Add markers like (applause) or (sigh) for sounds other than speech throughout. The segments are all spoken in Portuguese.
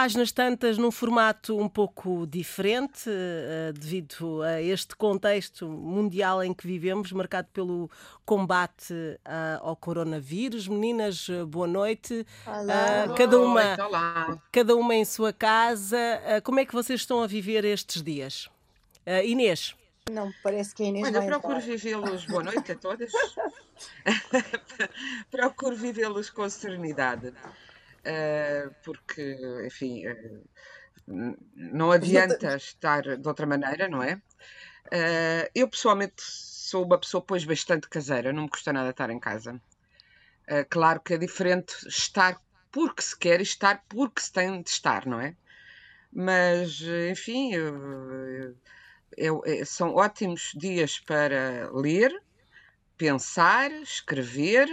Páginas Tantas num formato um pouco diferente, uh, devido a este contexto mundial em que vivemos, marcado pelo combate uh, ao coronavírus. Meninas, boa noite. Olá. Uh, cada, uma, olá. cada uma em sua casa. como é que vocês estão a viver estes dias? Inês. Não, parece que a Inês Olha, vai procuro vivê-los. Boa noite a todas. (laughs) (laughs) procuro vivê-los com serenidade. Uh, porque, enfim, uh, não adianta estar de outra maneira, não é? Uh, eu pessoalmente sou uma pessoa, pois, bastante caseira, não me custa nada estar em casa. claro que é diferente estar porque se quer e estar porque se tem de estar, não é? Mas, enfim, eu, eu, são ótimos dias para ler, pensar, escrever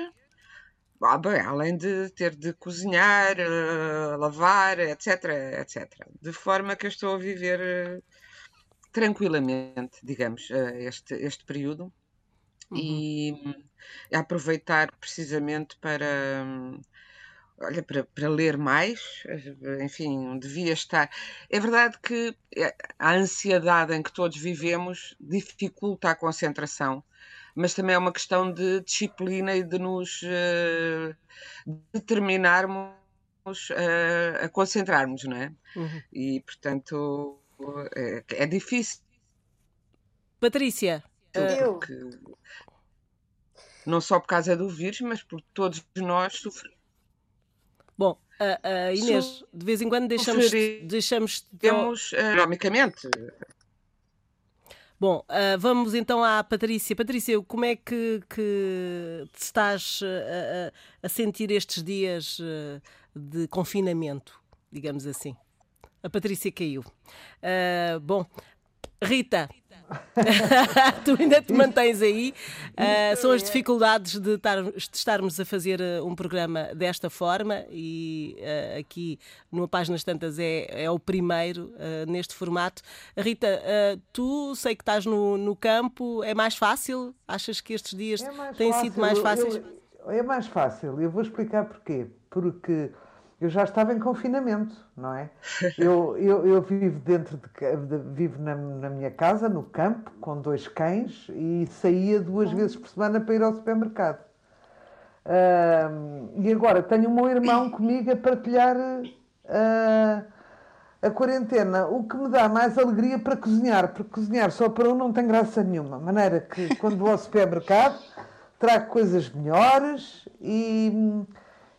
ah, bem, além de ter de cozinhar, uh, lavar, etc, etc. De forma que eu estou a viver uh, tranquilamente, digamos, uh, este, este período uhum. e a aproveitar precisamente para. Um, olha, para, para ler mais, enfim, devia estar. É verdade que a ansiedade em que todos vivemos dificulta a concentração mas também é uma questão de disciplina e de nos uh, determinarmos uh, a concentrarmos, não é? Uhum. E, portanto, é, é, difícil. Patrícia. Porque, não só por causa do vírus, mas por todos nós sofremos. Bom, uh, Inês, de vez em quando deixamos. deixamos temos, economicamente. Bom, uh, vamos então à Patrícia. Patrícia, como é que, que te estás a, a, sentir estes dias ah, de confinamento, digamos assim? A Patrícia caiu. Uh, bom, Rita, (laughs) tu ainda te mantens aí. Uh, são as dificuldades de, tar, de, estarmos a fazer ah, um programa desta forma e uh, aqui numa Páginas Tantas é, é o primeiro uh, neste formato. Rita, tu sei que estás no, no, campo, é mais fácil? Achas que estes dias é têm fácil. sido mais fáceis? Eu, eu, é mais fácil, eu vou explicar porquê. Porque eu já estava em confinamento, não é? Eu, eu, eu vivo dentro de, vivo na, na, minha casa, no campo, com dois cães e saía duas vezes por semana para ir ao supermercado. Uh, e agora tenho o meu irmão (coughs) comigo a partilhar uh, a quarentena, o que me dá mais alegria para cozinhar, porque cozinhar só para um não tem graça nenhuma. Maneira que quando vou ao supermercado trago coisas melhores e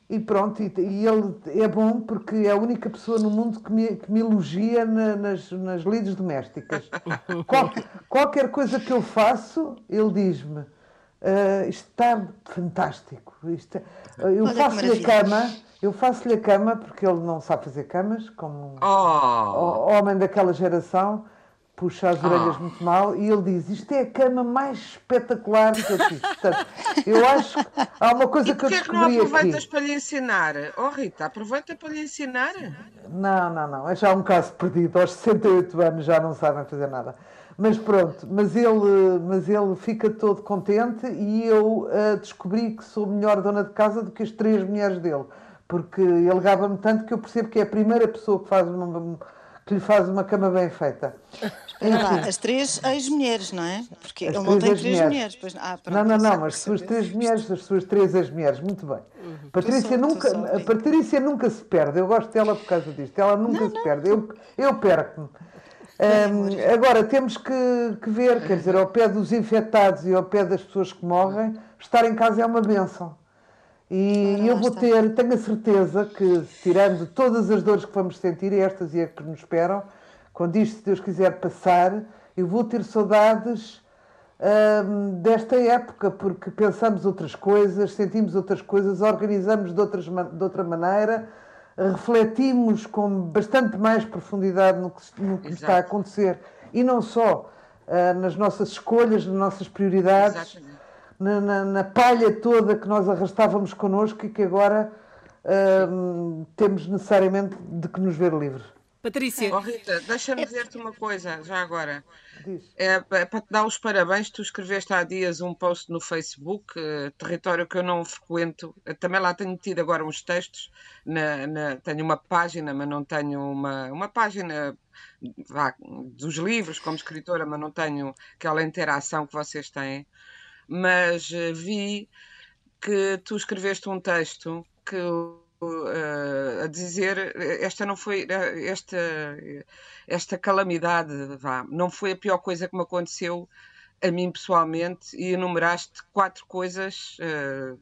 e pronto, e, e, ele é bom porque é a única pessoa no mundo que me, que me elogia na, nas, nas lides domésticas. (laughs) Qual, qualquer coisa que eu faço, ele diz-me: uh, isto está fantástico. Isto é... Eu faço-lhe a cama, eu faço-lhe a cama porque ele não sabe fazer camas, como um oh. homem daquela geração puxa as orelhas ah. muito mal e ele diz: Isto é a cama mais espetacular que eu fiz. Portanto, eu acho que há uma coisa e que eu descobri. Não aproveitas aqui. para lhe ensinar? Oh Rita, aproveita para lhe ensinar. Não, não, não. É já um caso perdido. Aos 68 anos já não sabem fazer nada. Mas pronto, mas ele, mas ele fica todo contente e eu uh, descobri que sou melhor dona de casa do que as três mulheres dele. Porque ele gaba-me tanto que eu percebo que é a primeira pessoa que faz uma, que lhe faz uma cama bem feita. Lá, as três ex-mulheres, não é? Porque as ele não tem três mulheres. Pois, ah, pronto, não, não, não, as suas três mulheres, as suas três ex-mulheres, muito bem. Uhum. Patrícia, sou, nunca, a Patrícia nunca se perde, eu gosto dela por causa disto, ela nunca não, se não. perde, eu, eu perco-me. Um, agora, temos que, que, ver, quer dizer, ao pé dos infectados e ao pé das pessoas que morrem, estar em casa é uma benção. E Ora, eu vou ter, tenho a certeza que, tirando todas as dores que vamos sentir, estas e as que nos esperam, quando isto, se Deus quiser, passar, eu vou ter saudades hum, desta época, porque pensamos outras coisas, sentimos outras coisas, organizamos de, outras, de outra maneira, refletimos com bastante mais profundidade no que, no que está a acontecer. E não só uh, nas nossas escolhas, nas nossas prioridades, na, na, na, palha toda que nós arrastávamos connosco e que agora uh, temos necessariamente de que nos ver livres. Patrícia. Oh, Rita, deixa-me é... dizer-te uma coisa, já agora. É, é, para te dar os parabéns, tu escreveste há dias um post no Facebook, uh, território que eu não frequento. Eu também lá tenho tido agora uns textos. Na, na, tenho uma página, mas não tenho uma, uma página vá, dos livros como escritora, mas não tenho aquela interação que vocês têm. Mas uh, vi que tu escreveste um texto que a dizer esta não foi esta esta calamidade vá, não foi a pior coisa que me aconteceu a mim pessoalmente e enumeraste quatro coisas uh,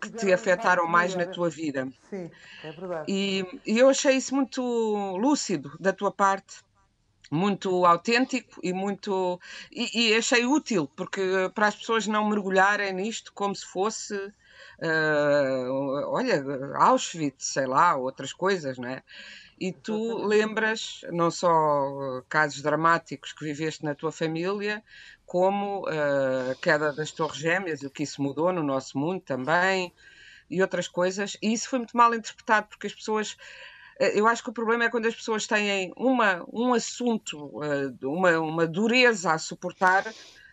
que te afetaram mais na tua vida. Sim, é verdade. E, e eu achei isso muito lúcido da tua parte muito autêntico e muito e, e, achei útil porque para as pessoas não mergulharem nisto como se fosse uh, olha Auschwitz sei lá outras coisas não é e tu lembras não só casos dramáticos que viveste na tua família como uh, a queda das torres gêmeas e o que isso mudou no nosso mundo também e outras coisas. E isso foi muito mal interpretado porque as pessoas eh, eu acho que o problema é quando as pessoas têm uma, um assunto, eh, uma, uma dureza a suportar,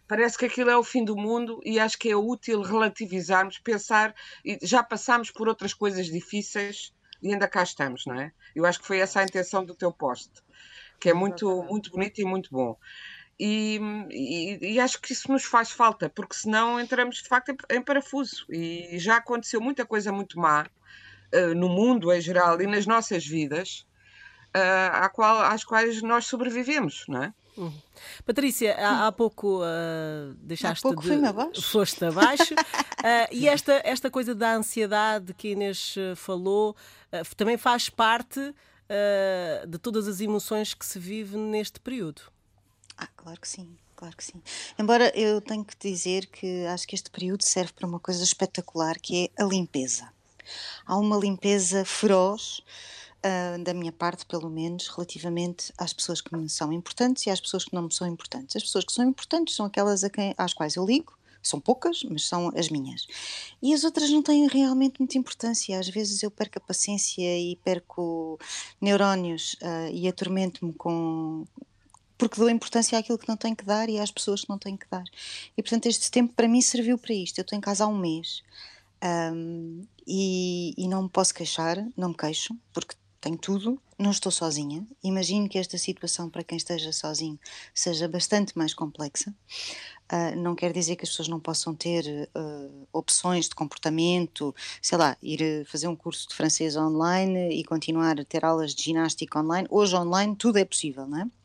parece que aquilo é o fim do mundo e acho que é útil relativizarmos, pensar, e já passámos por outras coisas difíceis e ainda cá estamos, não é? Eu acho que foi essa a intenção do teu post, que é muito, muito bonito e muito bom. E, e, e, acho que isso nos faz falta, porque senão entramos de facto em, em parafuso. E já aconteceu muita coisa muito má uh, no mundo em geral e nas nossas vidas, uh, à qual, às quais nós sobrevivemos, não é? Uhum. Patrícia, há, há pouco uh, deixaste há pouco de. Abaixo. Foste abaixo. uh, (laughs) e esta, esta coisa da ansiedade que Inês falou uh, também faz parte de todas as emoções que se vive neste período. Ah, claro que sim. Claro que sim. Embora eu tenho que dizer que acho que este período serve para uma coisa espetacular que é a limpeza. Há uma limpeza feroz, uh, da minha parte, pelo menos, relativamente às pessoas que me são importantes e às pessoas que não me são importantes. As pessoas que são importantes são aquelas a quem, às quais eu ligo, são poucas, mas são as minhas. E as outras não têm realmente muita importância. Às vezes eu perco a paciência e perco neurónios uh, e atormento-me com. Porque dou importância àquilo que não tenho que dar e às pessoas que não tenho que dar. E portanto, este tempo para mim serviu para isto. Eu estou em casa há um mês. Um, e, e, não me posso queixar, não me queixo, porque tenho tudo, não estou sozinha. Imagino que esta situação, para quem esteja sozinho, seja bastante mais complexa. Uh, não quer dizer que as pessoas não possam ter uh, opções de comportamento, sei lá, ir fazer um curso de francês online e continuar a ter aulas de ginástica online. Hoje, online, tudo é possível, não é?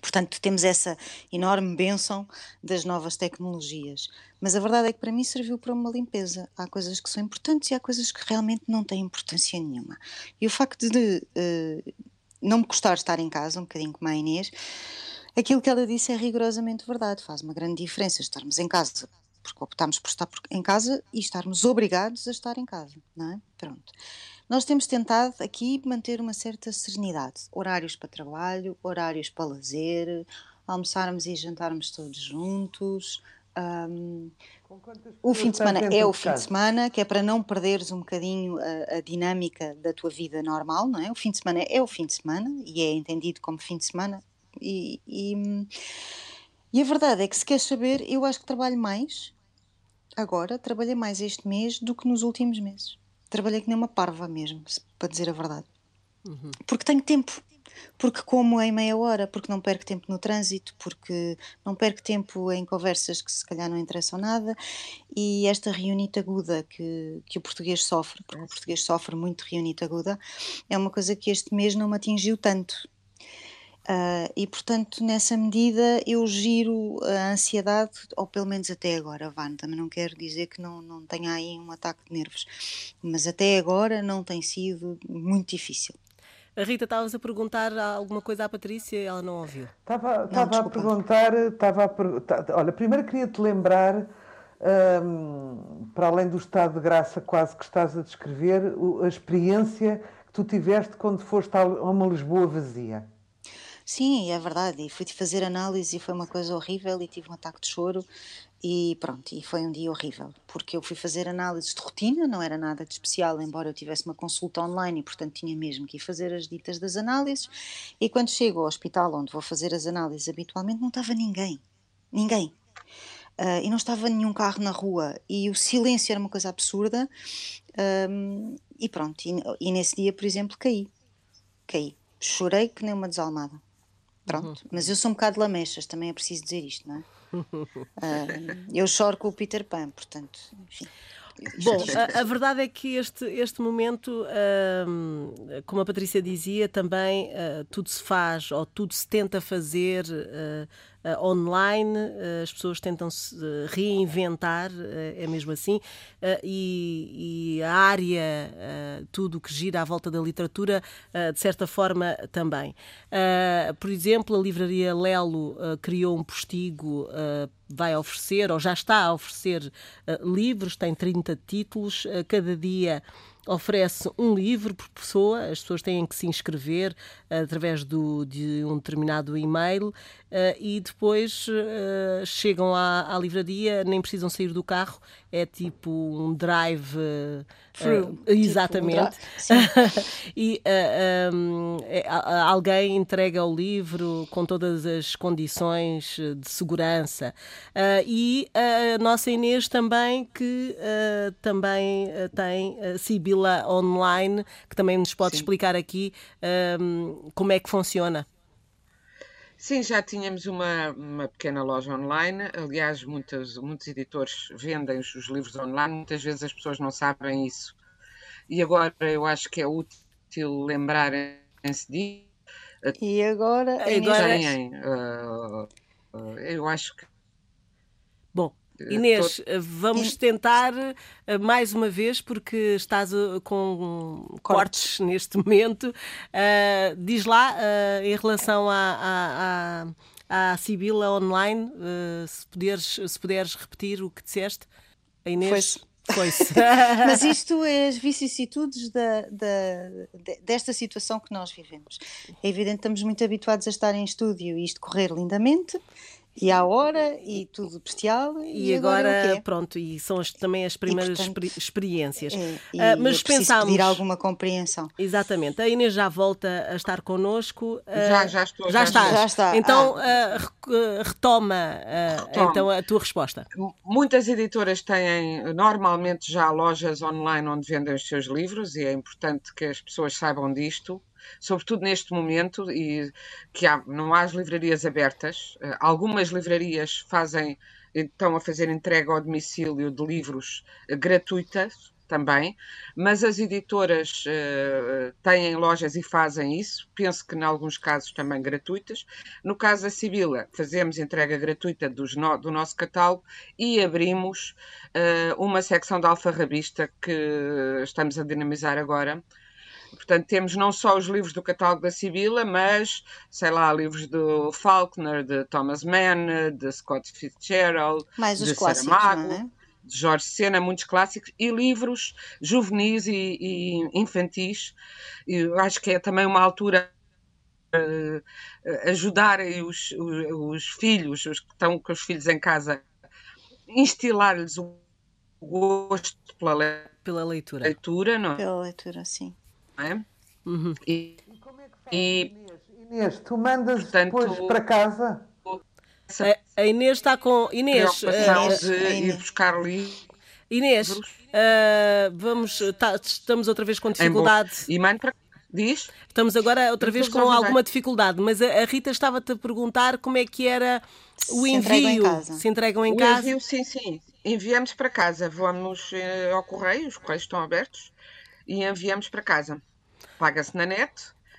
Portanto, temos essa enorme bênção das novas tecnologias. Mas a verdade é que para mim serviu para uma limpeza. Há coisas que são importantes e há coisas que realmente não têm importância nenhuma. E o facto de uh, não me custar estar em casa, um bocadinho como a Inês, aquilo que ela disse é rigorosamente verdade. Faz uma grande diferença estarmos em casa porque optámos por estar em casa e estarmos obrigados a estar em casa, não é? Pronto. Nós temos tentado aqui manter uma certa serenidade. Horários para trabalho, horários para lazer, almoçarmos e jantarmos todos juntos. Um, o fim de semana é o fim de semana, que é para não perderes um bocadinho a, a, dinâmica da tua vida normal, não é? O fim de semana é o fim de semana e é entendido como fim de semana. E, e, e a verdade é que, se queres saber, eu acho que trabalho mais agora, trabalhei mais este mês do que nos últimos meses trabalhei que nem uma parva mesmo, para dizer a verdade. Uhum. Porque tenho tempo. Porque como em meia hora, porque não perco tempo no trânsito, porque não perco tempo em conversas que se calhar não interessam nada, e esta reunita aguda que, que o português sofre, porque o português sofre muito reunita aguda, é uma coisa que este mês não me atingiu tanto. Uh, e portanto, nessa medida, eu giro a ansiedade, ou pelo menos até agora, Van. Também não quero dizer que não, não tenha aí um ataque de nervos, mas até agora não tem sido muito difícil. A Rita, estavas a perguntar alguma coisa à Patrícia e ela não ouviu. Estava, estava a perguntar, estava a perguntar. Olha, primeiro queria-te lembrar, um, para além do estado de graça quase que estás a descrever, a experiência que tu tiveste quando foste a uma Lisboa vazia. Sim, é verdade. E fui fazer análise e foi uma coisa horrível e tive um ataque de choro. E pronto, e foi um dia horrível, porque eu fui fazer análises de rotina, não era nada de especial, embora eu tivesse uma consulta online e, portanto, tinha mesmo que ir fazer as ditas das análises. E quando chego ao hospital onde vou fazer as análises habitualmente, não estava ninguém. Ninguém. Uh, e não estava nenhum carro na rua e o silêncio era uma coisa absurda. Um, e pronto, e, e, nesse dia, por exemplo, caí. Caí. Chorei que nem uma desalmada. Pronto. Uhum. Mas eu sou um bocado lamechas, também é preciso dizer isto, não é? Uh, (laughs) eu choro com o Peter Pan, portanto, enfim. Bom, a, a, verdade é que este, este momento, uh, como a Patrícia dizia, também uh, tudo se faz ou tudo se tenta fazer uh, uh, online, uh, as pessoas tentam se uh, reinventar, é mesmo assim, e, e, a área, tudo que gira à volta da literatura, de certa forma também. por exemplo, a livraria Lelo criou um postigo, vai oferecer, ou já está a oferecer livros, tem 30 títulos, cada dia oferece um livro por pessoa, as pessoas têm que se inscrever uh, através do, de um determinado e-mail uh, e depois uh, chegam à, à, livraria, nem precisam sair do carro, é tipo um drive. Through. exatamente. Tipo um drive, (laughs) e um, alguém entrega o livro com todas as condições de segurança. e a nossa Inês também, que também tem uh, Online, que também nos pode Sim. explicar aqui um, como é que funciona. Sim, já tínhamos uma, uma pequena loja online. Aliás, muitos, muitos editores vendem os livros online. Muitas vezes as pessoas não sabem isso. E agora eu acho que é útil lembrarem-se disso. E agora, agora... Têm, uh, uh, eu acho que Bom, Inês, vamos tentar eh, mais uma vez, porque estás eh, com cortes, cortes neste (laughs) momento. Uh, diz lá, uh, em relação à, à, à Sibila Online, uh, se, puderes, se puderes repetir o que disseste, a Inês. Pois. (laughs) Mas isto é as vicissitudes da, da, desta situação que nós vivemos. É evidente que estamos muito habituados a estar em estúdio e isto correr lindamente e à hora e tudo bestial. E, e agora, agora pronto, e são as, também as primeiras e, portanto, experiências. É, uh, mas pensámos. pedir alguma compreensão. Exatamente. A Inês já volta a estar connosco. Uh, já, já estou. Já, já, já está. Então ah. uh, retoma, então a tua resposta. Muitas editoras têm normalmente já lojas online onde vendem os seus livros e é importante que as pessoas saibam disto sobretudo neste momento, e que há, não há as livrarias abertas. Uh, algumas livrarias fazem, estão a fazer entrega ao domicílio de livros uh, gratuitas também, mas as editoras uh, têm lojas e fazem isso, penso que em alguns casos também gratuitas. No caso da Sibila, fazemos entrega gratuita no, do nosso catálogo e abrimos uh, uma secção de alfarrabista que estamos a dinamizar agora, Portanto, temos não só os livros do catálogo da Sibila, mas, sei lá, livros do Faulkner, de Thomas Mann, de Scott Fitzgerald, Mais de clássicos, Saramago, é? de Jorge Sena, muitos clássicos, e livros juvenis e, e infantis. Eu acho que é também uma altura uh, ajudarem os, os, os, filhos, os que estão com os filhos em casa, instilar-lhes o gosto pela, pela leitura. leitura não? É? Pela leitura, sim é? Uhum. E, e, como é que faz, e, Inês? Inês, tu mandas portanto, depois para casa? A, a Inês está com. Inês. Uh, de ir buscar livros. Inês, uh, vamos, tá, estamos outra vez com dificuldade. E para. Diz? Estamos agora outra vez com alguma dificuldade, mas a, a Rita estava-te a perguntar como é que era o se envio. Se entregam em o casa? Envio, sim, sim. Enviamos para casa. Vamos uh, ao correio, os correios estão abertos e enviamos para casa. Paga-se na net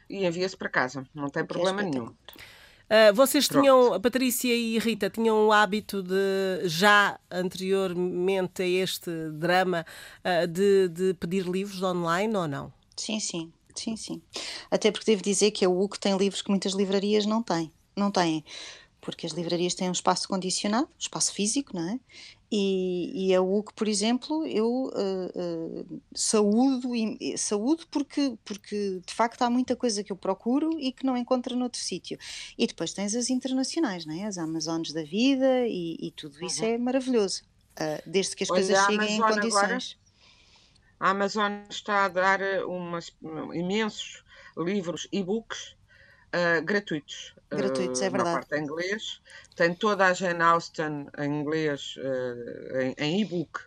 e envia-se para casa. Não tem problema nenhum. Uh, vocês Pronto. tinham, a Patrícia e a Rita, tinham o hábito de, já anteriormente a este drama, uh, de, de, pedir livros online ou não? Sim, sim, sim, sim. Até porque devo dizer que a UC tem livros que muitas livrarias não têm. Não têm porque as livrarias têm um espaço condicionado, um espaço físico, não é? E, e a UC, por exemplo, eu uh, uh, saúdo, saúdo porque, porque de facto há muita coisa que eu procuro e que não encontro noutro sítio. E depois tens as internacionais, né? as Amazonas da vida e, e tudo isso uhum. é maravilhoso, uh, desde que as pois coisas cheguem em condições. Agora, a Amazon está a dar umas, imensos livros, e-books gratuitos. Gratuitos, é verdade. Na parte em inglês. Tem toda a Jane Austen em inglês, uh, em, em e-book.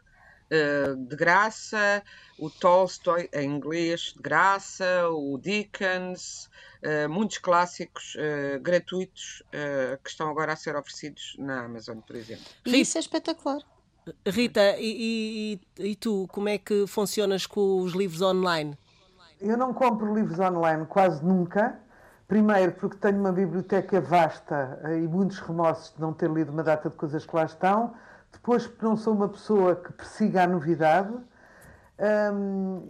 Uh, de graça, o Tolstoy em inglês de graça, o Dickens, uh, muitos clássicos uh, gratuitos que estão agora a ser oferecidos na Amazon, por exemplo. E isso é espetacular. Rita, e, e, e tu, como é que funcionas com os livros online? Eu não compro livros online quase nunca. Primeiro, porque tenho uma biblioteca vasta eh, e muitos remorsos de não ter lido uma data de coisas que lá estão. Depois, porque não sou uma pessoa que persiga a novidade.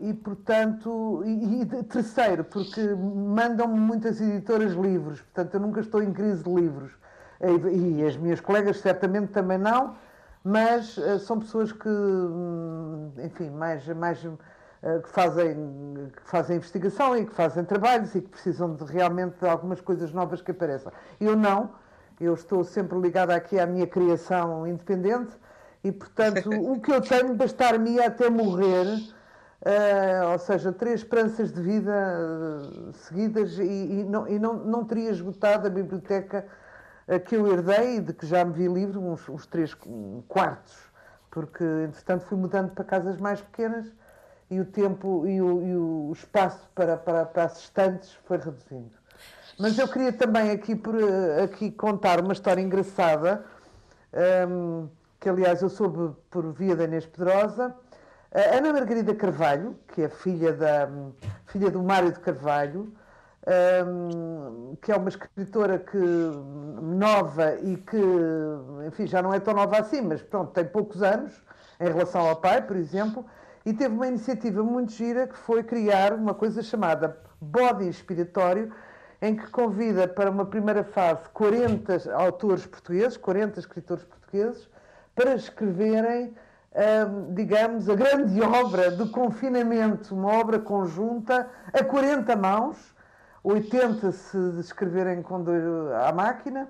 E portanto, e, e, terceiro, porque mandam-me muitas editoras livros, portanto eu nunca estou em crise de livros. E, e as minhas colegas certamente também não, mas uh, são pessoas que, hum, enfim, mais, mais eh, que fazem, que fazem investigação e que fazem trabalhos e que precisam de realmente de algumas coisas novas que apareçam. Eu não, eu estou sempre ligada aqui à minha criação independente e, portanto, o que eu tenho bastar-me até morrer, uh, ou seja, três esperanças de vida uh, seguidas e, e, não, e não, não teria esgotado a biblioteca que eu herdei e de que já me vi livre, uns, uns três quartos, porque, entretanto, fui mudando para casas mais pequenas e o tempo e o, e o espaço para, para, para foi reduzindo. Mas eu queria também aqui, por, aqui contar uma história engraçada, um, que aliás eu soube por via da Inês Pedrosa. A Ana Margarida Carvalho, que é filha, da, filha do Mário de Carvalho, um, que é uma escritora que, nova e que, enfim, já não é tão nova assim, mas pronto, tem poucos anos em relação ao pai, por exemplo, e teve uma iniciativa muito gira que foi criar uma coisa chamada Body Inspiratório, em que convida para uma primeira fase 40 autores portugueses, 40 escritores portugueses, para escreverem, hum, digamos, a grande obra do confinamento, uma obra conjunta a 40 mãos, 80 se escreverem com a máquina,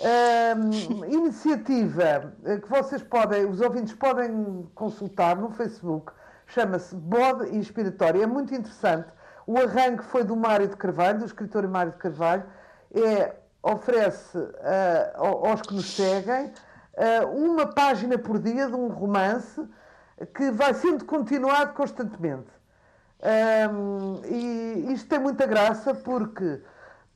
um, iniciativa que vocês podem, os ouvintes podem consultar no Facebook, chama-se Bode Inspiratório. É muito interessante. O arranque foi do Mário de Carvalho, do escritor Mário de Carvalho, é, oferece uh, aos que nos seguem uh, uma página por dia de um romance que vai sendo continuado constantemente. Um, e isto tem muita graça porque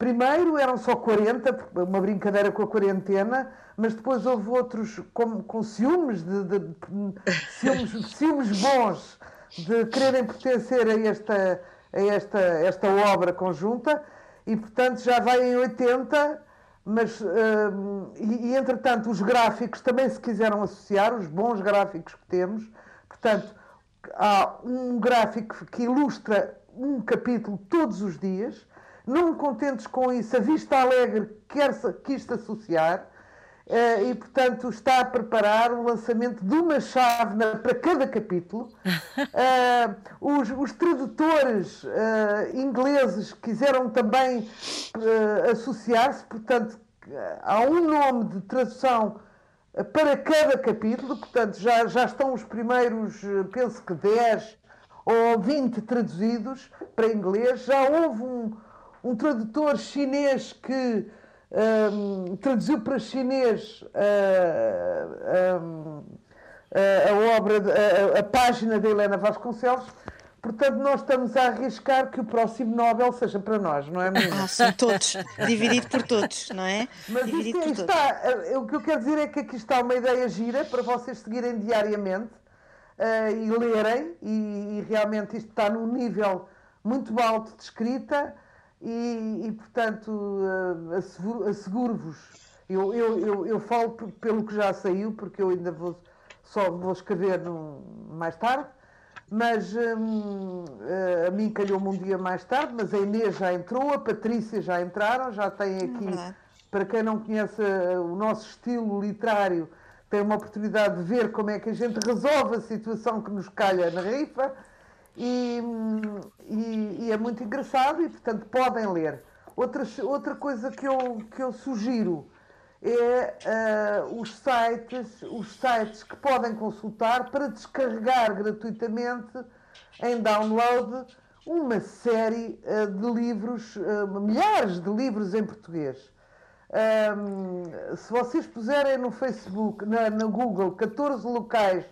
Primeiro eram só 40, uma brincadeira com a quarentena, mas depois houve outros com, com ciúmes, de, de, de ciúmes, ciúmes, bons de quererem pertencer a esta, a esta, esta obra conjunta e, portanto, já vai em 80, mas, uh, e, e, entretanto, os gráficos também se quiseram associar, os bons gráficos que temos, portanto, há um gráfico que ilustra um capítulo todos os dias, não contentes com isso, a Vista Alegre quer, quis se associar uh, e, portanto, está a preparar o lançamento de uma chávena para cada capítulo. Uh, (laughs) os, os, tradutores uh, ingleses quiseram também associar-se, portanto, há um nome de tradução para cada capítulo, portanto, já, já estão os primeiros, penso que 10 ou 20 traduzidos para inglês. Já houve um um tradutor chinês que um, traduziu para chinês uh, um, a obra, a, a, página da Helena Vasconcelos. Portanto, nós estamos a arriscar que o próximo Nobel seja para nós, não é, menina? Ah, sim, todos. Dividido por todos, não é? Mas Dividido isto, é, está, eh, o que eu quero dizer é que aqui está uma ideia gira para vocês seguirem diariamente uh, e lerem, e, e, realmente isto está num nível muito alto de escrita e, e portanto, eh, asseguro-vos, eu, eu, eu, eu, falo pelo que já saiu, porque eu ainda vou, só vou escrever mais tarde, mas hum, eh, a mim calhou-me um dia mais tarde, mas a Inês já entrou, a Patrícia já entraram, já tem aqui, é para quem não conhece eh, o nosso estilo literário, têm uma oportunidade de ver como é que a gente resolve a situação que nos calha na rifa e, e, e é muito engraçado e, portanto, podem ler. Outra, outra coisa que eu, que eu sugiro é uh, os, sites, os sites que podem consultar para descarregar gratuitamente em download uma série uh, de livros, uh, milhares de livros em português. Um, se vocês puserem no Facebook, na, no Google, 14 locais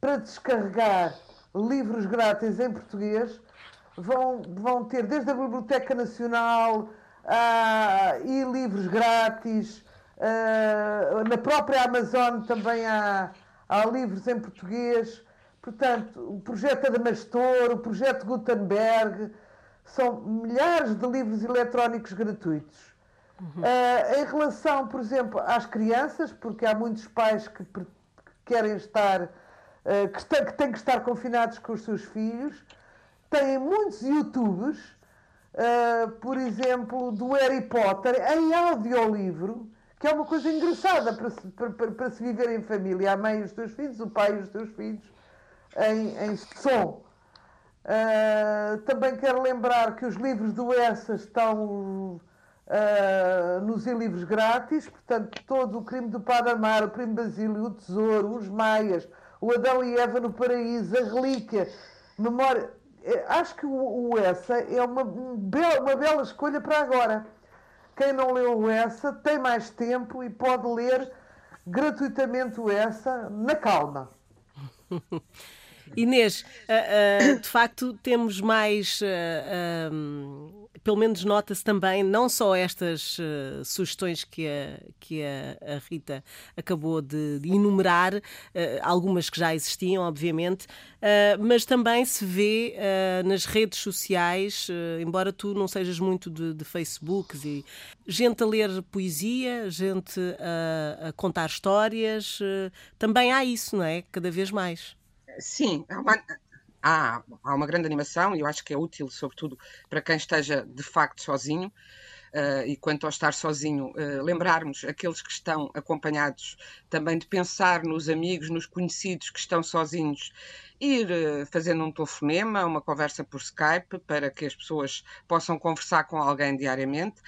para descarregar livros grátis em português, vão, vão ter desde a Biblioteca Nacional a, e livros grátis. Uh, na própria Amazon também há, há livros em português. Portanto, o projeto Adamastor, o projeto Gutenberg, são milhares de livros eletrónicos gratuitos. Uhum. Uh, em relação, por exemplo, às crianças, porque há muitos pais que, que querem estar, que, está, que têm que estar confinados com os seus filhos, têm muitos YouTubes, uh, por exemplo, do Harry Potter, em audiolivro, que é uma coisa engraçada para se, para, para, se viver em família. A mãe e os teus filhos, o pai e os teus filhos, em, em som. Uh, também quero lembrar que os livros do Essa estão uh, nos e-livros grátis, portanto, todo o crime do Padre Amaro, o crime Basílio, o Tesouro, os Maias, o Adão e Eva no Paraíso, a Relíquia, Memória. Eh, acho que o, o Essa é uma, um bela, uma bela escolha para agora. Quem não leu o Essa tem mais tempo e pode ler gratuitamente o Essa na calma. (laughs) Inês, uh, uh, de facto temos mais, uh, pelo menos nota-se também, não só estas sugestões que a, que a, a Rita acabou de, de enumerar, algumas que já existiam, obviamente, mas também se vê nas redes sociais, embora tu não sejas muito de, de e gente a ler poesia, gente a, a contar histórias, também há isso, não é? Cada vez mais. Sim, há uma, há, há uma grande animação e eu acho que é útil, sobretudo, para quem esteja de facto sozinho. Uh, e quanto ao estar sozinho, uh, lembrarmos aqueles que estão acompanhados também de pensar nos amigos, nos conhecidos que estão sozinhos, ir uh, fazendo um telefonema, uma conversa por Skype, para que as pessoas possam conversar com alguém diariamente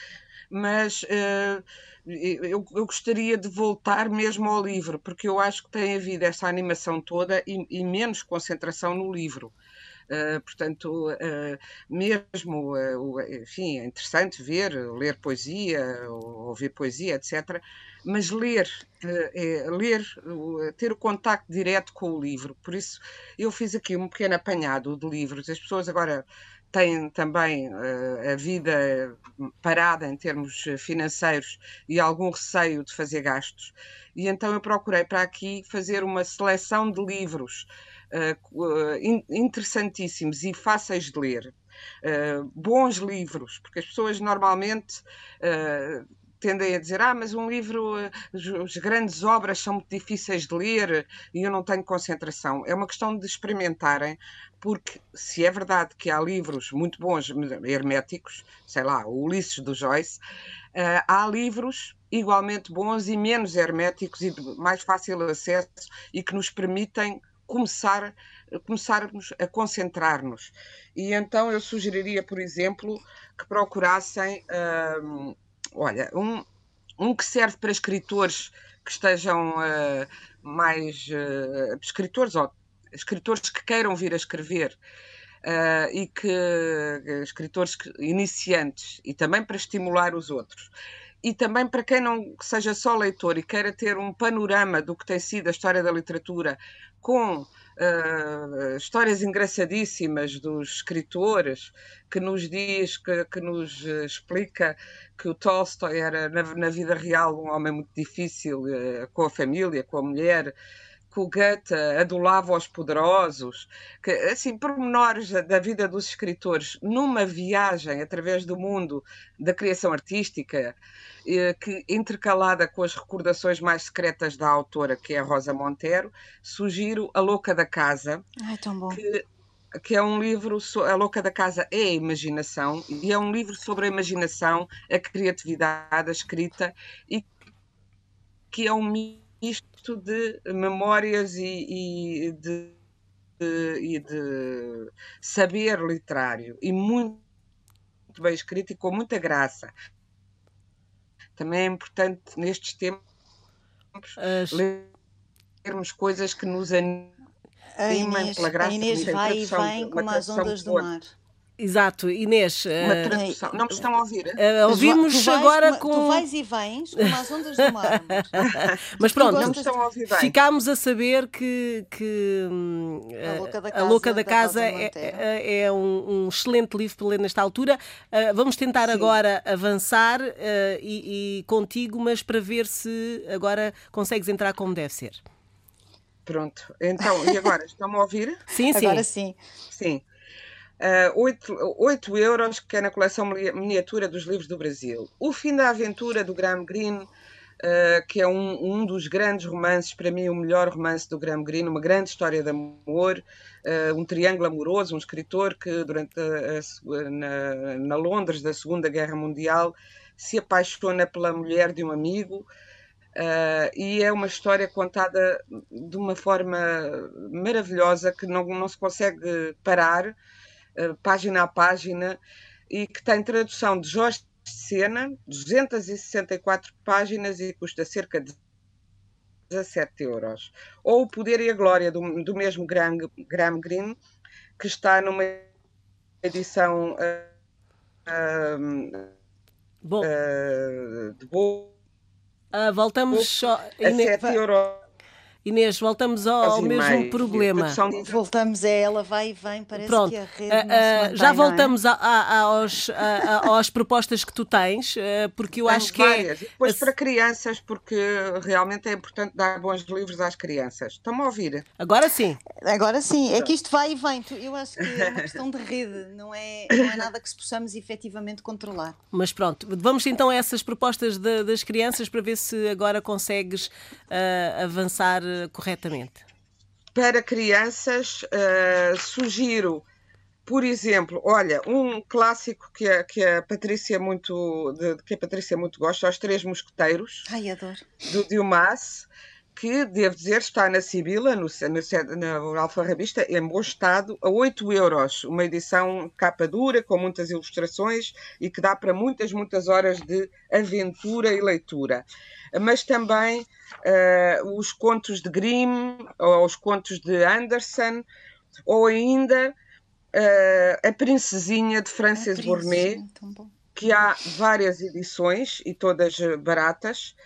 mas uh, eu, eu, gostaria de voltar mesmo ao livro, porque eu acho que tem havido essa animação toda e, e menos concentração no livro. Uh, portanto, uh, mesmo, uh, enfim, é interessante ver, ler poesia, ouvir poesia, etc. Mas ler, é, ler, ter o contacto direto com o livro. Por isso, eu fiz aqui um pequeno apanhado de livros. As pessoas agora têm também uh, a vida parada em termos financeiros e algum receio de fazer gastos. E então eu procurei para aqui fazer uma seleção de livros uh, interessantíssimos e fáceis de ler. Uh, bons livros, porque as pessoas normalmente tendem a dizer: Ah, mas um livro, as grandes obras são muito difíceis de ler e eu não tenho concentração. É uma questão de experimentarem, porque se é verdade que há livros muito bons, herméticos, sei lá, o Ulisses do Joyce, uh, há livros igualmente bons e menos herméticos e de mais fácil acesso e que nos permitem começar começarmos a concentrar-nos. E então eu sugeriria, por exemplo, que procurassem uh, olha, um, um que serve para escritores que estejam uh, mais uh, escritores ou escritores que queiram vir a escrever uh, e que escritores que, iniciantes e também para estimular os outros. E também para quem não seja só leitor e queira ter um panorama do que tem sido a história da literatura com uh, histórias engraçadíssimas dos escritores, que nos diz, que, que nos explica que o Tolstói era, na, na, vida real, um homem muito difícil uh, com a família, com a mulher, que o Goethe adulava os poderosos, que, assim, pormenores da vida dos escritores numa viagem através do mundo da criação artística, eh, que intercalada com as recordações mais secretas da autora, que é a Rosa Montero, sugiro A Louca da Casa. Ai, tão bom. Que, que é um livro, A Louca da Casa é a imaginação, e é um livro sobre a imaginação, a criatividade, a escrita, e que é um isto de memórias e, e de, de, e de saber literário e muito, bem escrito e com muita graça. Também é importante nestes tempos As... lermos coisas que nos animem pela graça. A Inês vai e vem como as ondas do mar. Exato, Inês. Uma eh, tradução. Não me estão a ouvir? Uh, ouvimos vais, agora com. Tu vais e vens como as ondas do mar. (laughs) Mas pronto, não me estão a ouvir bem. ficámos a saber que, que hum, a Louca da Casa, a Louca da casa é, é, é um, um, excelente livro para ler nesta altura. Uh, vamos tentar Sim. agora avançar uh, e, e contigo, mas para ver se agora consegues entrar como deve ser. Pronto, então, e agora? Estão-me a ouvir? Sim, sim. Agora sim. Sim. 8, uh, 8 euros, que é na coleção miniatura dos livros do Brasil. O Fim da Aventura, do Graham Greene, uh, que é um, um, dos grandes romances, para mim, o melhor romance do Graham Greene, uma grande história de amor, uh, um triângulo amoroso, um escritor que, durante a, a, na, na, Londres da Segunda Guerra Mundial, se apaixona pela mulher de um amigo. Uh, e é uma história contada de uma forma maravilhosa que não, não se consegue parar página a página, e que tem tradução de Jorge Sena, 264 páginas e custa cerca de 17 euros. Ou O Poder e a Glória, do, do mesmo Graham, Graham Greene, que está numa edição uh, uh, Bom. Uh, de boa. voltamos só. A 7 euros. Inês, voltamos ao, ao mesmo problema. Voltamos a ela, vai e vem, parece Pronto. que a rede uh, uh, Já é? voltamos a, a, aos, a, às propostas que tu tens, uh, porque eu Tenho acho que várias. é... E depois para crianças, porque realmente é importante dar bons livros às crianças. Estão-me a ouvir? Agora sim. Agora sim, é que isto vai e vem. Eu acho que é uma questão de rede, não é, não é nada que se possamos efetivamente controlar. Mas pronto, vamos então a essas propostas de, das crianças para ver se agora consegues avançar corretamente? Para crianças, uh, sugiro, por exemplo, olha, um clássico que a, que a Patrícia muito de, que a Patrícia muito gosta, Os Três Mosqueteiros, Ai, adoro. do Dumas, que, devo dizer, está na Sibila, no, no, na Alfarrabista, em bom estado, a 8 euros. Uma edição capa dura, com muitas ilustrações e que dá para muitas, muitas horas de aventura e leitura. Mas também uh, os contos de Grimm, ou os contos de Anderson, ou ainda uh, A Princesinha de Francis Bournet, que há várias edições e todas baratas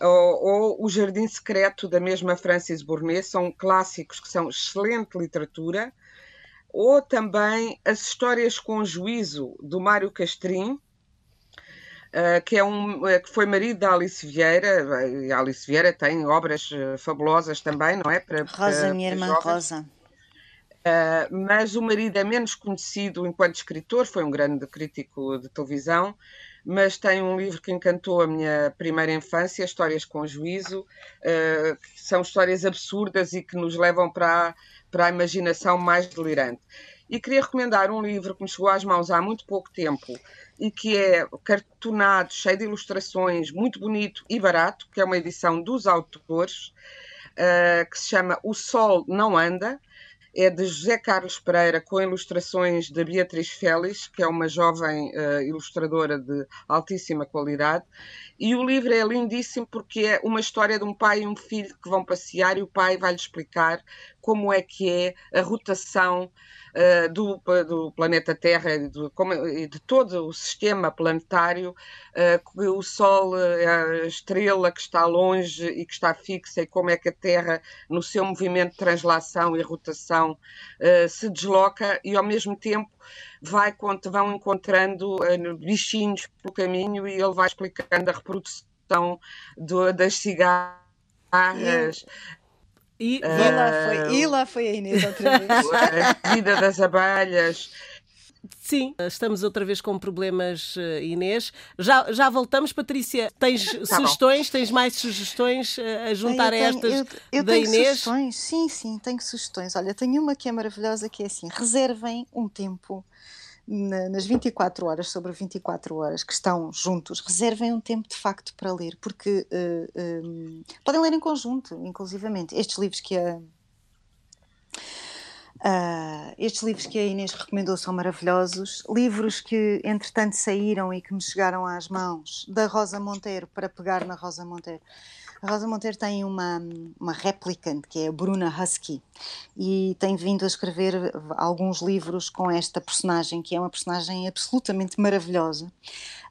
ou, ou, O Jardim Secreto, da mesma Francis Bournet, são clássicos que são excelente literatura, ou também As Histórias com Juízo, do Mário Castrim, Uh, que, é um, uh, que foi marido da Alice Vieira, e a Alice Vieira tem obras uh, fabulosas também, não é? Para, Rosa, para, minha irmã jovens. Rosa. mas o marido é menos conhecido enquanto escritor, foi um grande crítico de televisão, mas tem um livro que encantou a minha primeira infância, Histórias com Juízo, uh, que são histórias absurdas e que nos levam para a, para a imaginação mais delirante. E queria recomendar um livro que me chegou às mãos há muito pouco tempo e que é cartonado, cheio de ilustrações, muito bonito e barato, que é uma edição dos autores, uh, que se chama O Sol Não Anda, é de José Carlos Pereira, com ilustrações de Beatriz Félix, que é uma jovem uh, ilustradora de altíssima qualidade. E o livro é lindíssimo porque é uma história de um pai e um filho que vão passear e o pai vai-lhe explicar como é que é a rotação uh, do, do, planeta Terra e de, como, de, todo o sistema planetário, uh, o Sol é a estrela que está longe e que está fixa, e como é que a Terra, no seu movimento de translação e rotação, uh, se desloca e ao mesmo tempo vai, vão encontrando bichinhos pelo caminho e ele vai explicando a reprodução do, das cigarras, e, uh, e, lá foi, e lá foi a Inês outra vez. (laughs) A vida das abelhas. Sim, estamos outra vez com problemas, eh, Inês. Já, já voltamos, Patrícia. Tens tá sugestões? Bom. Tens mais sugestões eh, a juntar tenho, a estas eu, eu da tenho Inês? Sugestões. Sim, sim, tenho sugestões. Olha, tenho uma que é maravilhosa que é assim: reservem um tempo na, nas 24 horas, sobre 24 horas que estão juntos, reservem um tempo de facto para ler, porque uh, uh, podem ler em conjunto, inclusivamente. Estes livros que a. Uh, estes livros que a Inês recomendou são maravilhosos. Livros que, entretanto, saíram e que me chegaram às mãos, da Rosa Monteiro, para pegar na Rosa Monteiro. A Rosa Monteiro tem uma, uma replicante, que é a Bruna Husky, e tem vindo a escrever alguns livros com esta personagem, que é uma personagem absolutamente maravilhosa.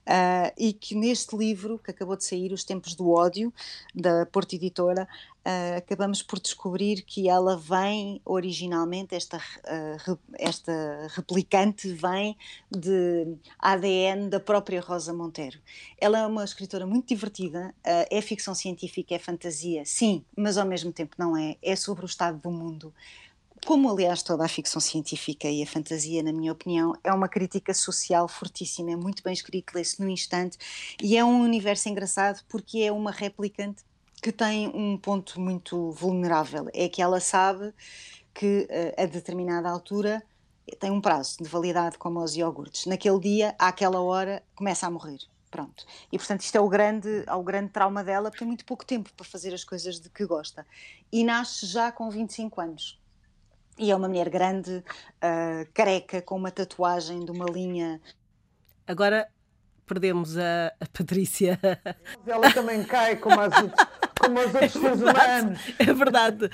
Uh, e que neste livro, que acabou de sair, Os Tempos do Ódio, da Porto Editora, uh, acabamos por descobrir que ela vem originalmente, esta, uh, esta replicante vem de ADN da própria Rosa Monteiro. Ela é uma escritora muito divertida, é ficção científica, é fantasia, sim, mas ao mesmo tempo não é, é sobre o estado do mundo como aliás toda a ficção científica e a fantasia, na minha opinião, é uma crítica social fortíssima, é muito bem escrito, lê-se no instante e é um universo engraçado porque é uma replicante que tem um ponto muito vulnerável, é que ela sabe que uh, a determinada altura tem um prazo de validade como os iogurtes. Naquele dia, àquela hora, começa a morrer. Pronto. E portanto, isto é o grande, é o grande trauma dela, porque tem muito pouco tempo para fazer as coisas de que gosta. E nasce já com 25 anos. E é uma mulher grande, uh, careca, com uma tatuagem de uma linha. Agora perdemos a, a Patrícia. Ela também cai como as como os outros seres (laughs) humanos. É verdade.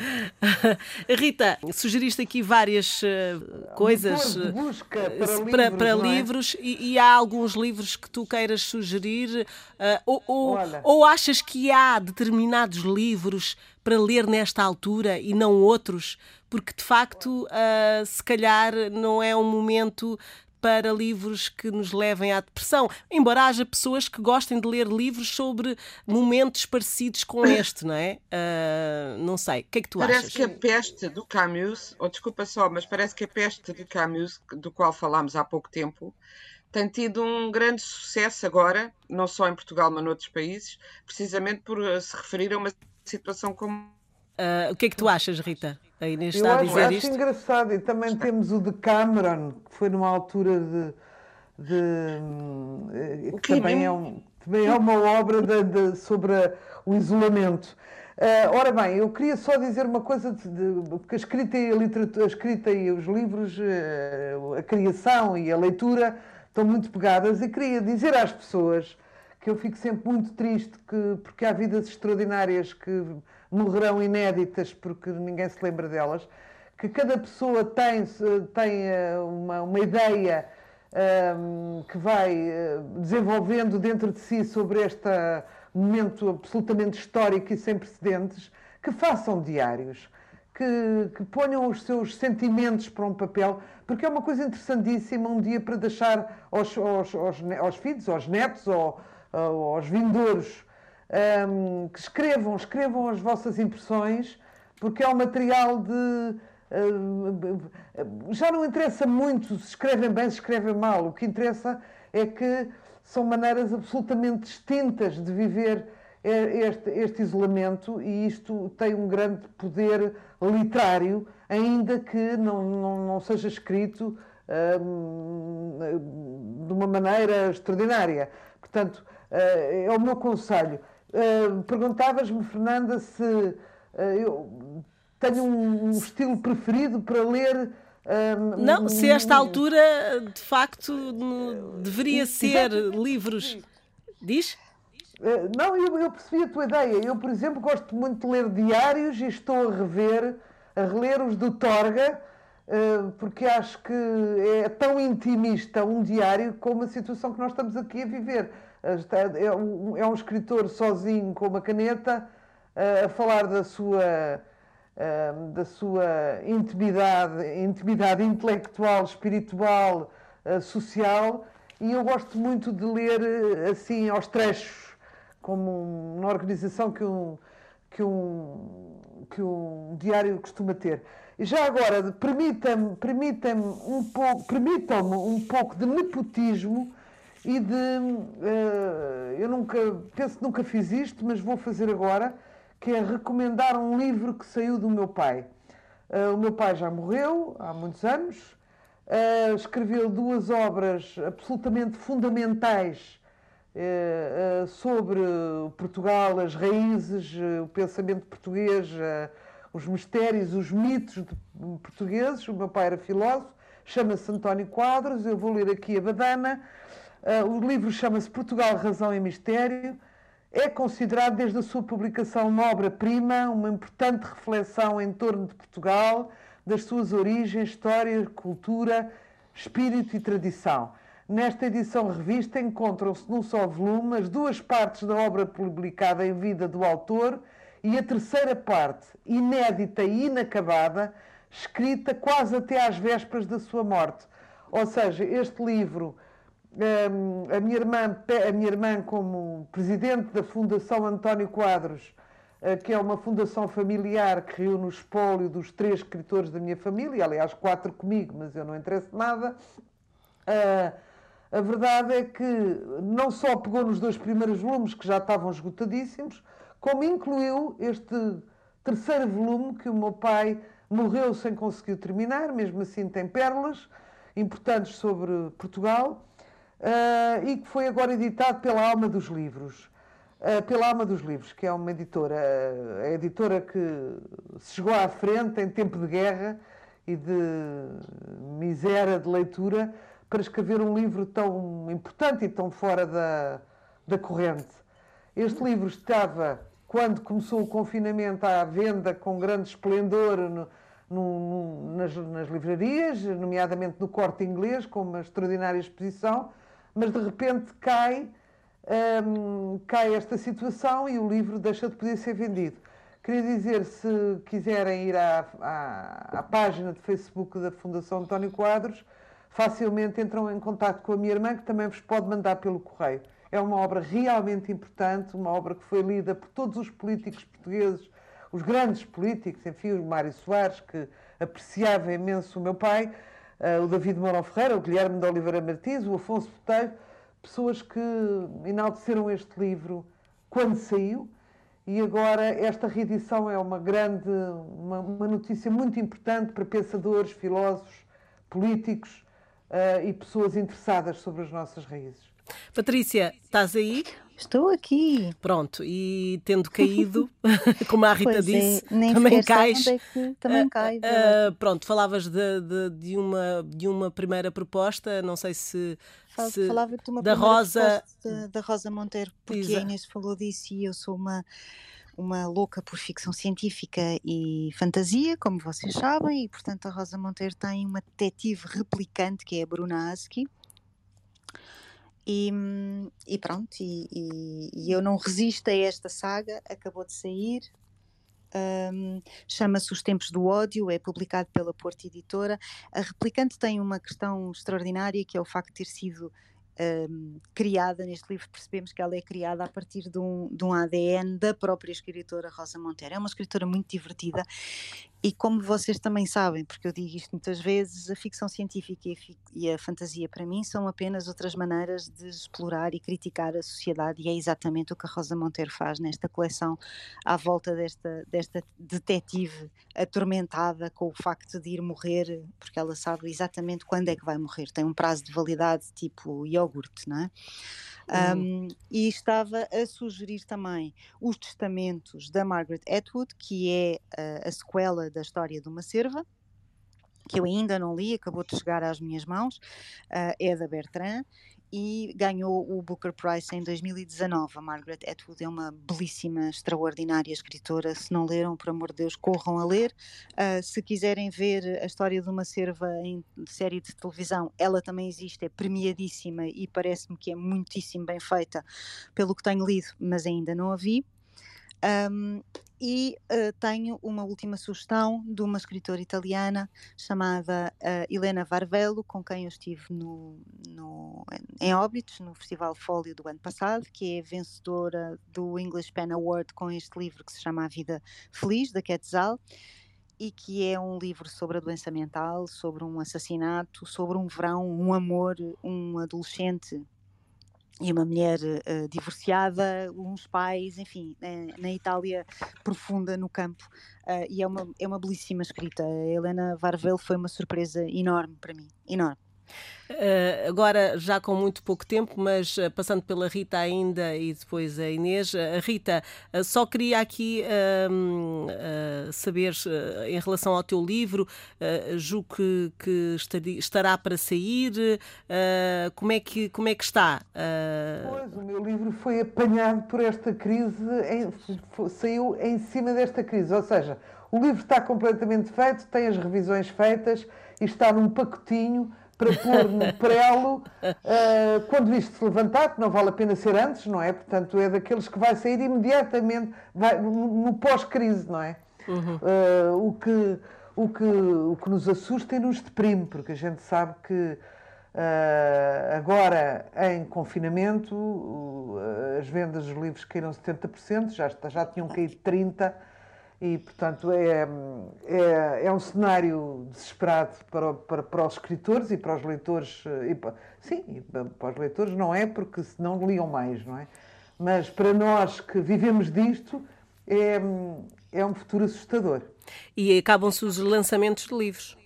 Rita, sugeriste aqui várias uh, coisas de busca para, para livros, para, para livros é? e, e, há alguns livros que tu queiras sugerir uh, ou, ou, ou achas que há determinados livros para ler nesta altura e não outros? porque de facto, uh, se calhar não é um momento para livros que nos levem à depressão. Embora haja pessoas que gostem de ler livros sobre momentos parecidos com este, não é? Uh, não sei. O que é que tu parece achas? Parece que a peste do Camus, ou oh, desculpa só, mas parece que a peste do Camus, do qual falámos há pouco tempo, tem tido um grande sucesso agora, não só em Portugal, mas noutros países, precisamente por se referir a uma situação como Uh, o que é que tu achas, Rita? A Inês está Eu a dizer acho, isto? acho engraçado. E também temos o de Cameron, que foi numa altura de. de eh, que também é, um, também é uma obra de, de, sobre o isolamento. Uh, ora bem, eu queria só dizer uma coisa, de, de, porque a escrita e a literatura, a escrita e os livros, uh, a criação e a leitura estão muito pegadas e queria dizer às pessoas que eu fico sempre muito triste que, porque há vidas extraordinárias que morrerão inéditas porque ninguém se lembra delas, que cada pessoa tem, tem eh, uma, uma ideia um, ehm, que vai eh, desenvolvendo dentro de si sobre este momento absolutamente histórico e sem precedentes, que façam diários. Que, que, ponham os seus sentimentos para um papel, porque é uma coisa interessantíssima um dia para deixar aos, aos, aos, aos filhos, aos netos, ou, aos vindouros, um, que escrevam, escrevam as vossas impressões, porque é um material de. Uh, já não interessa muito se escrevem bem, se escrevem mal. O que interessa é que são maneiras absolutamente distintas de viver este, este isolamento e isto tem um grande poder literário, ainda que não, não, não seja escrito de uma maneira extraordinária. Portanto, é o meu conselho. Uh, Perguntavas-me, Fernanda, se uh, eu tenho um, estilo preferido para ler. Não, se esta altura de facto deveria ser livros. Diz? não, eu, eu, percebi a tua ideia. Eu, por exemplo, gosto muito de ler diários e estou a rever, a reler os do Torga, porque acho que é tão intimista um diário como a situação que nós estamos aqui a viver. É um, é um escritor sozinho com uma caneta a falar da sua, da sua intimidade, intimidade intelectual, espiritual, social, e eu gosto muito de ler assim aos trechos, como uma organização que um, que um, que um diário costuma ter. E já agora, permitam-me permitam um pouco, permitam-me um pouco de nepotismo e de. Uh, eu nunca. Penso que nunca fiz isto, mas vou fazer agora, que é recomendar um livro que saiu do meu pai. Uh, o meu pai já morreu há muitos anos, Uh, escreveu duas obras absolutamente fundamentais sobre Portugal, as raízes, o pensamento português, os mistérios, os mitos portugueses. O meu pai era filósofo, chama-se António Quadros. Eu vou ler aqui a Badana. O livro chama-se Portugal, Razão e Mistério. É considerado, desde a sua publicação, uma obra-prima, uma importante reflexão em torno de Portugal das suas origens, história, cultura, espírito e tradição. Nesta edição revista encontram-se num só volume as duas partes da obra publicada em vida do autor e a terceira parte, inédita e inacabada, escrita quase até às vésperas da sua morte. Ou seja, este livro, a minha irmã, a minha irmã como presidente da Fundação António Quadros, eh, que é uma fundação familiar que reúne o espólio dos três escritores da minha família, aliás, quatro comigo, mas eu não interesso nada. Eh, a verdade é que não só pegou nos dois primeiros volumes, que já estavam esgotadíssimos, como incluiu este terceiro volume que o meu pai morreu sem conseguir terminar, mesmo assim tem pérolas importantes sobre Portugal, uh, e que foi agora editado pela Alma dos Livros. Eh, pela Alma dos Livros, que é uma editora, a editora que se chegou à frente em tempo de guerra e de miséria de leitura para escrever um livro tão importante e tão fora da, da corrente. Este livro estava, quando começou o confinamento, à venda com grande esplendor no, no, no, nas, nas livrarias, nomeadamente no Corte Inglês, com uma extraordinária exposição, mas de repente cai um, cai esta situação e o livro deixa de poder ser vendido. Queria dizer, se quiserem ir à, à, à página de Facebook da Fundação António Quadros, facilmente entram em contato com a minha irmã, que também vos pode mandar pelo correio. É uma obra realmente importante, uma obra que foi lida por todos os políticos portugueses, os grandes políticos, enfim, o Mário Soares, que apreciava imenso o meu pai, o David Mourão Ferreira, o Guilherme de Oliveira Martins, o Afonso Botelho, pessoas que enalteceram este livro quando saiu e agora esta reedição é uma grande, uma, uma notícia muito importante para pensadores, filósofos, políticos uh, e pessoas interessadas sobre as nossas raízes. Patrícia, estás aí? Estou aqui. Pronto, e tendo caído, (laughs) como a Rita pois disse, é, também cais. É também cai. Uh, uh, pronto, falavas de, de, de, uma, de uma primeira proposta, não sei se. se Falava de uma da Rosa da, da, Rosa Monteiro, porque Exato. a Inês falou disso e eu sou uma uma louca por ficção científica e fantasia, como vocês sabem, e portanto a Rosa Monteiro tem uma detetive replicante que é a Bruna Aski, e, e pronto, e, e, e, eu não resisto a esta saga, acabou de sair. Um, Chama-se Os Tempos do Ódio, é publicado pela Porta Editora. A replicante tem uma questão extraordinária que é o facto de ter sido um, criada neste livro, percebemos que ela é criada a partir de um, de um ADN da própria escritora Rosa Monteiro. É uma escritora muito divertida e como vocês também sabem, porque eu digo isto muitas vezes, a ficção científica e a, e a, fantasia para mim são apenas outras maneiras de explorar e criticar a sociedade e é exatamente o que a Rosa Monteiro faz nesta coleção à volta desta, desta detetive atormentada com o facto de ir morrer, porque ela sabe exatamente quando é que vai morrer, tem um prazo de validade tipo iogurte, não é? Um, e estava a sugerir também os testamentos da Margaret Atwood, que é uh, a sequela da história de uma serva, que eu ainda não li, acabou de chegar às minhas mãos, uh, é da Bertrand, e ganhou o Booker Prize em 2019. A Margaret Atwood é uma belíssima, extraordinária escritora. Se não leram, por amor de Deus, corram a ler. Uh, se quiserem ver a história de uma serva em série de televisão, ela também existe, é premiadíssima e parece-me que é muitíssimo bem feita pelo que tenho lido, mas ainda não a vi. Um, e uh, tenho uma última sugestão de uma escritora italiana chamada uh, Helena Varvello, com quem eu estive no, no, em Óbitos, no Festival Fólio do ano passado, que é vencedora do English Pen Award com este livro que se chama A Vida Feliz, da Quetzal, e que é um livro sobre a doença mental, sobre um assassinato, sobre um verão, um amor, um adolescente e uma mulher uh, divorciada, uns pais, enfim, uh, na Itália profunda no campo. Uh, e é uma, é uma belíssima escrita. A Helena Varvel foi uma surpresa enorme para mim, enorme. Uh, agora, já com muito pouco tempo, mas uh, passando pela Rita ainda e depois a Inês. A Rita, uh, só queria aqui ehm, saber, em relação ao teu livro, julgo que, que estaria, estará para sair. como, é que, como é que está? Pois, o meu livro foi apanhado por esta crise, em, saiu em cima desta crise. Ou seja, o livro está completamente feito, tem as revisões feitas e está num pacotinho para pôr no prelo uh, quando isto se levantar, que não vale a pena ser antes, não é? Portanto, é daqueles que vai sair imediatamente, vai, no, pós-crise, não é? Uhum. Uh, o, que, o, que, o que nos assusta e nos deprime, porque a gente sabe que uh, agora, em confinamento, as vendas dos livros caíram 70%, já, já tinham caído 30%, e, portanto, é, é, é um cenário desesperado para, para, para os escritores e para os leitores. Eh, e para, sim, para os leitores não é, porque senão liam mais, não é? Mas para nós que vivemos disto, é, é um futuro assustador. E acabam-se os lançamentos de livros.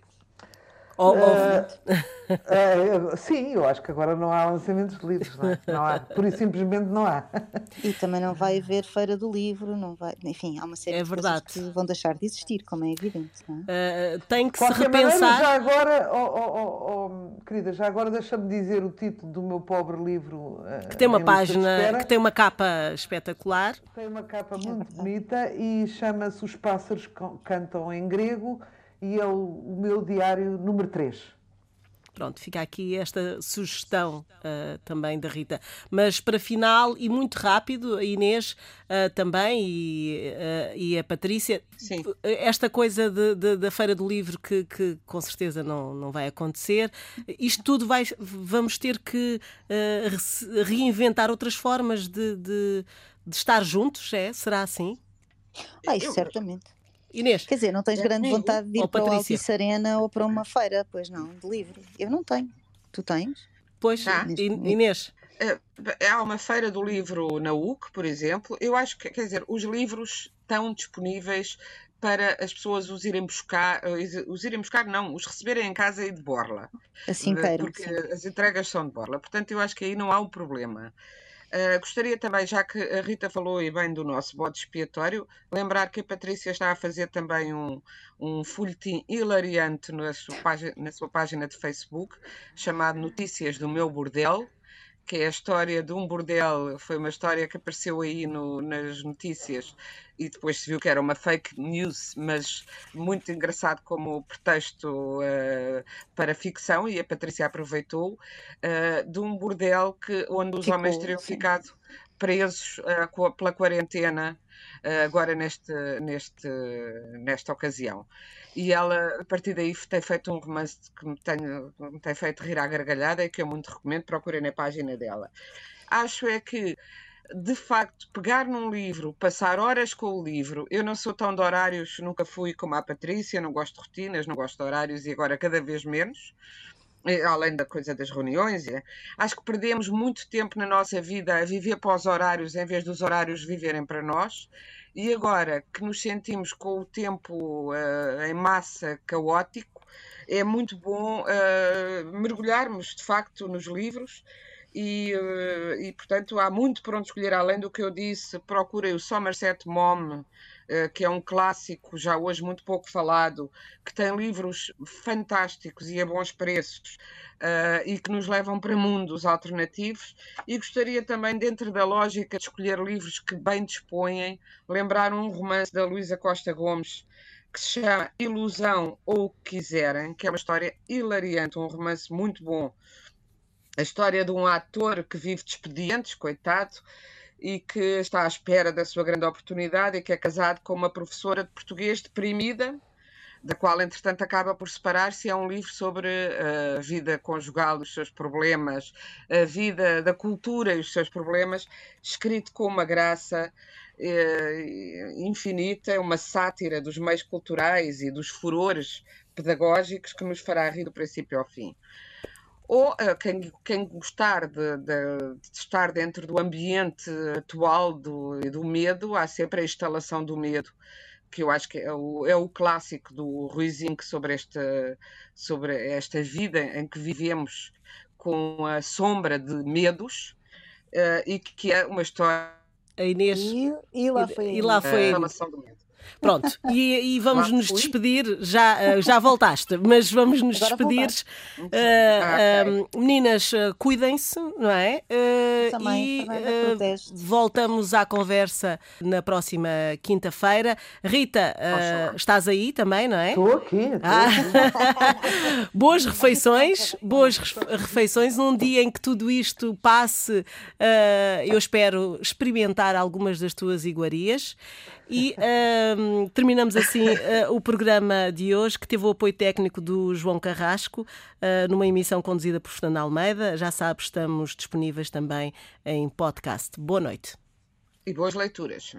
Ou, uh, uh, sim, eu acho que agora não há lançamentos de livros, não, é? não há, por isso simplesmente não há. E também não vai haver feira do livro, não vai, enfim, há uma série é de verdade. coisas que vão deixar de existir, como é evidente. É? Uh, tem que se repensar. Maneira, já agora, oh, oh, oh, oh, querida, já agora deixa-me dizer o título do meu pobre livro. que tem uma página, que tem uma capa espetacular. Tem uma capa muito bonita e chama-se Os Pássaros Cantam em Grego e é o, o meu diário número 3. Pronto, fica aqui esta sugestão uh, também da Rita. Mas para final, e muito rápido, a Inês uh, também e, uh, e a Patrícia, Sim. esta coisa de, de, da Feira do Livro que, que, com certeza não, não vai acontecer, isto tudo vai, vamos ter que reinventar outras formas de, de, de estar juntos, é? Será assim? Ah, isso certamente. Inês. Quer dizer, não tens grande vontade de ir para o Altice Arena ou para uma feira, pois não, de livro. Eu não tenho. Tu tens? Pois, tá. Inês. É, há uma feira do livro na UC, por exemplo. Eu acho que, quer dizer, os livros estão disponíveis para as pessoas os irem buscar, eh, os irem buscar, não, os receberem em casa e de borla. Assim quero. Porque sim. as entregas são de borla. Portanto, eu acho que aí não há um problema. Uh, gostaria também, já que a Rita falou e bem do nosso bode expiatório, lembrar que a Patrícia está a fazer também um, um folhetim hilariante na sua, página, na sua página de Facebook, chamado Notícias do Meu Bordel, que é a história de um bordel, foi uma história que apareceu aí no, nas notícias. E depois se viu que era uma fake news, mas muito engraçado como pretexto uh, para ficção, e a Patrícia aproveitou, uh, de um bordel que, onde os Ficou, homens teriam sim. ficado presos uh, pela quarentena agora neste, neste, nesta ocasião. E ela, a partir daí, tem feito um romance que me tem, me tem feito rir à gargalhada e que eu muito recomendo, procurem na página dela. Acho é que de facto, pegar num livro, passar horas com o livro. Eu não sou tão de horários, nunca fui como a Patrícia, não gosto de rotinas, não gosto de horários e agora cada vez menos. Além da coisa das reuniões, é. acho que perdemos muito tempo na nossa vida a viver para os horários em vez dos horários viverem para nós. E agora que nos sentimos com o tempo uh, em massa caótico, é muito bom uh, mergulharmos de facto nos livros e, eh, e, portanto há muito para onde escolher, além do que eu disse, procurem o Somerset eh, que é um clássico já hoje muito pouco falado, que tem livros fantásticos e a bons preços uh, e que nos levam para mundos alternativos. E gostaria também, dentro da lógica de escolher livros que bem dispõem, lembrar um romance da Luísa Costa Gomes que se chama Ilusão ou o que quiserem, que é uma história hilariante, um romance muito bom a história de um ator que vive de expedientes, coitado, e que está à espera da sua grande oportunidade e que é casado com uma professora de português deprimida, da qual, entretanto, acaba por separar-se. É um livro sobre a vida conjugal, os seus problemas, a vida da cultura e os seus problemas, escrito com uma graça eh, infinita, uma sátira dos meios culturais e dos furores pedagógicos que nos fará rir do princípio ao fim. Ou uh, quem, quem gostar de, de, de, estar dentro do ambiente atual do, do medo, há sempre a instalação do medo, que eu acho que é o, é o clássico do Ruizinho sobre esta, sobre esta vida em que vivemos com a sombra de medos uh, e que é uma história. A Inês. E, e lá foi. E lá foi. A do medo. Pronto, e, e vamos nos despedir. Já, eh, já voltaste, mas vamos nos despedir. Uh, uh, meninas, uh, cuidem-se, não é? Também, e também voltamos à conversa na próxima quinta-feira. Rita, estás aí também, não é? Estou aqui. Ah. (laughs) boas refeições, boas refeições. Num dia em que tudo isto passe, eu espero experimentar algumas das tuas iguarias. E uh, terminamos assim uh, o programa de hoje, que teve o apoio técnico do João Carrasco, uh, numa emissão conduzida por Fernando Almeida. Já sabe, estamos disponíveis também em podcast. Boa noite. E boas leituras.